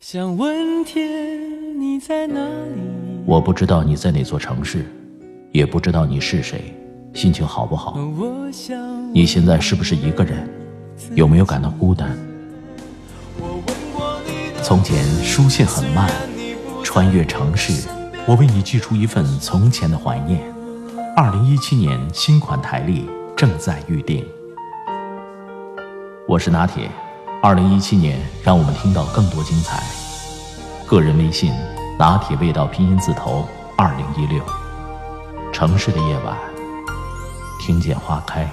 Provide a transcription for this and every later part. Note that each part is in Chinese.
想问天，你在哪里？我不知道你在哪座城市，也不知道你是谁，心情好不好？你现在是不是一个人？有没有感到孤单？从前书信很慢，穿越城市，我为你寄出一份从前的怀念。二零一七年新款台历正在预定。我是拿铁，二零一七年让我们听到更多精彩。个人微信：拿铁味道拼音字头二零一六。城市的夜晚，听见花开。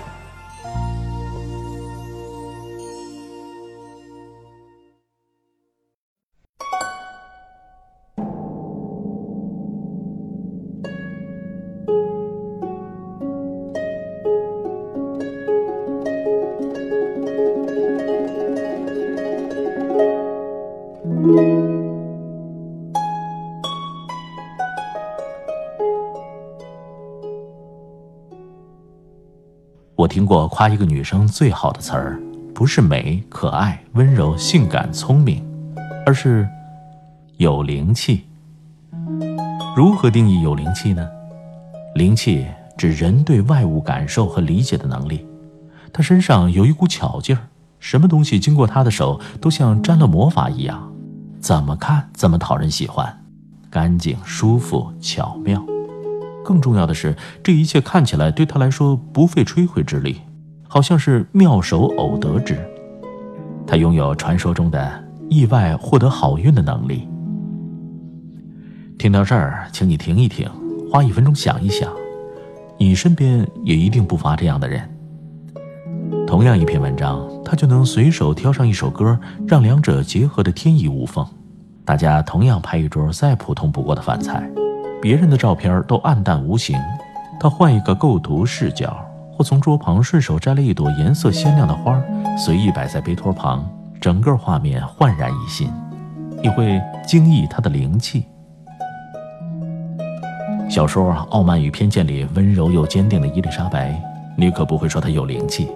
我听过夸一个女生最好的词儿，不是美、可爱、温柔、性感、聪明，而是有灵气。如何定义有灵气呢？灵气指人对外物感受和理解的能力。他身上有一股巧劲儿，什么东西经过他的手都像沾了魔法一样，怎么看怎么讨人喜欢，干净、舒服、巧妙。更重要的是，这一切看起来对他来说不费吹灰之力，好像是妙手偶得之。他拥有传说中的意外获得好运的能力。听到这儿，请你停一停，花一分钟想一想，你身边也一定不乏这样的人。同样一篇文章，他就能随手挑上一首歌，让两者结合的天衣无缝。大家同样拍一桌再普通不过的饭菜。别人的照片都暗淡无形，他换一个构图视角，或从桌旁顺手摘了一朵颜色鲜亮的花，随意摆在杯托旁，整个画面焕然一新。你会惊异他的灵气。小说《傲慢与偏见》里温柔又坚定的伊丽莎白，你可不会说她有灵气；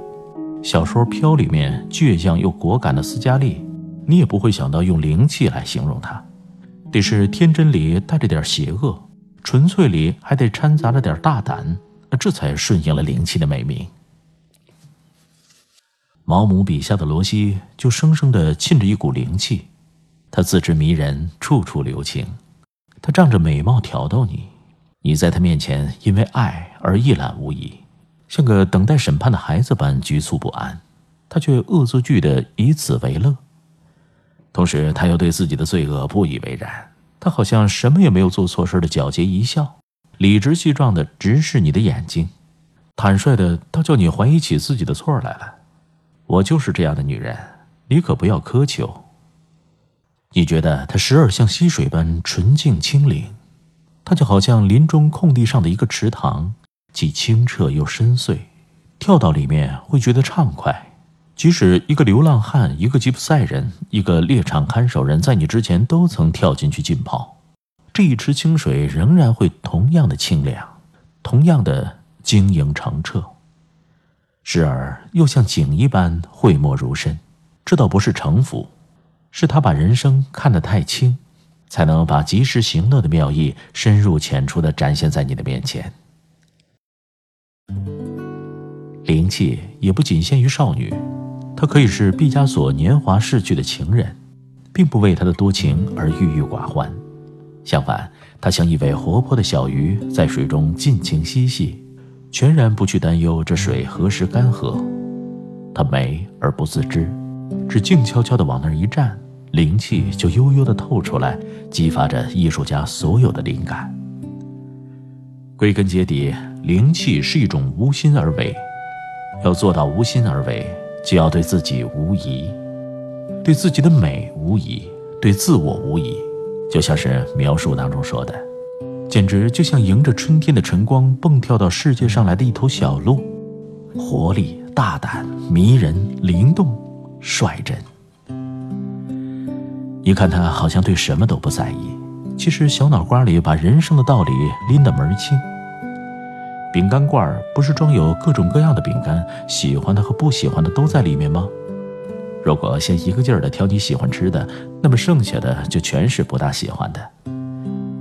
小说《飘》里面倔强又果敢的斯嘉丽，你也不会想到用灵气来形容她，得是天真里带着点邪恶。纯粹里还得掺杂着点大胆，这才顺应了灵气的美名。毛姆笔下的罗西就生生的沁着一股灵气，他自知迷人，处处留情。他仗着美貌挑逗你，你在他面前因为爱而一览无遗，像个等待审判的孩子般局促不安。他却恶作剧的以此为乐，同时他又对自己的罪恶不以为然。他好像什么也没有做错事的皎洁一笑，理直气壮的直视你的眼睛，坦率的倒叫你怀疑起自己的错来了。我就是这样的女人，你可不要苛求。你觉得她时而像溪水般纯净清灵，她就好像林中空地上的一个池塘，既清澈又深邃，跳到里面会觉得畅快。即使一个流浪汉、一个吉普赛人、一个猎场看守人在你之前都曾跳进去浸泡，这一池清水仍然会同样的清凉，同样的晶莹澄澈，时而又像景一般讳莫如深。这倒不是城府，是他把人生看得太轻，才能把及时行乐的妙意深入浅出的展现在你的面前。灵气也不仅限于少女。他可以是毕加索年华逝去的情人，并不为他的多情而郁郁寡欢。相反，他像一尾活泼的小鱼，在水中尽情嬉戏，全然不去担忧这水何时干涸。他美而不自知，只静悄悄地往那儿一站，灵气就悠悠地透出来，激发着艺术家所有的灵感。归根结底，灵气是一种无心而为，要做到无心而为。就要对自己无疑，对自己的美无疑，对自我无疑，就像是描述当中说的，简直就像迎着春天的晨光蹦跳到世界上来的一头小鹿，活力、大胆、迷人、灵动、率真。一看他好像对什么都不在意，其实小脑瓜里把人生的道理拎得门清。饼干罐不是装有各种各样的饼干，喜欢的和不喜欢的都在里面吗？如果先一个劲儿的挑你喜欢吃的，那么剩下的就全是不大喜欢的。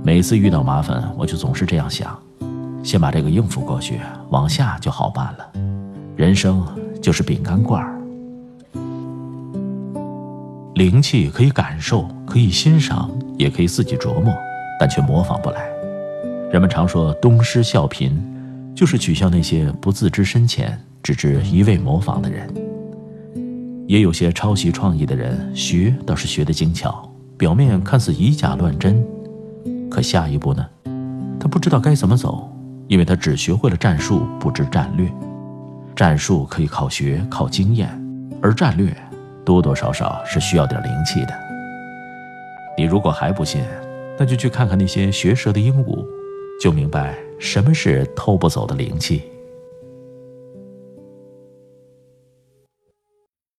每次遇到麻烦，我就总是这样想：先把这个应付过去，往下就好办了。人生就是饼干罐儿，灵气可以感受，可以欣赏，也可以自己琢磨，但却模仿不来。人们常说东施效颦，就是取笑那些不自知深浅，只知一味模仿的人。也有些抄袭创意的人，学倒是学得精巧，表面看似以假乱真，可下一步呢？他不知道该怎么走，因为他只学会了战术，不知战略。战术可以靠学、靠经验，而战略多多少少是需要点灵气的。你如果还不信，那就去看看那些学蛇的鹦鹉，就明白什么是偷不走的灵气。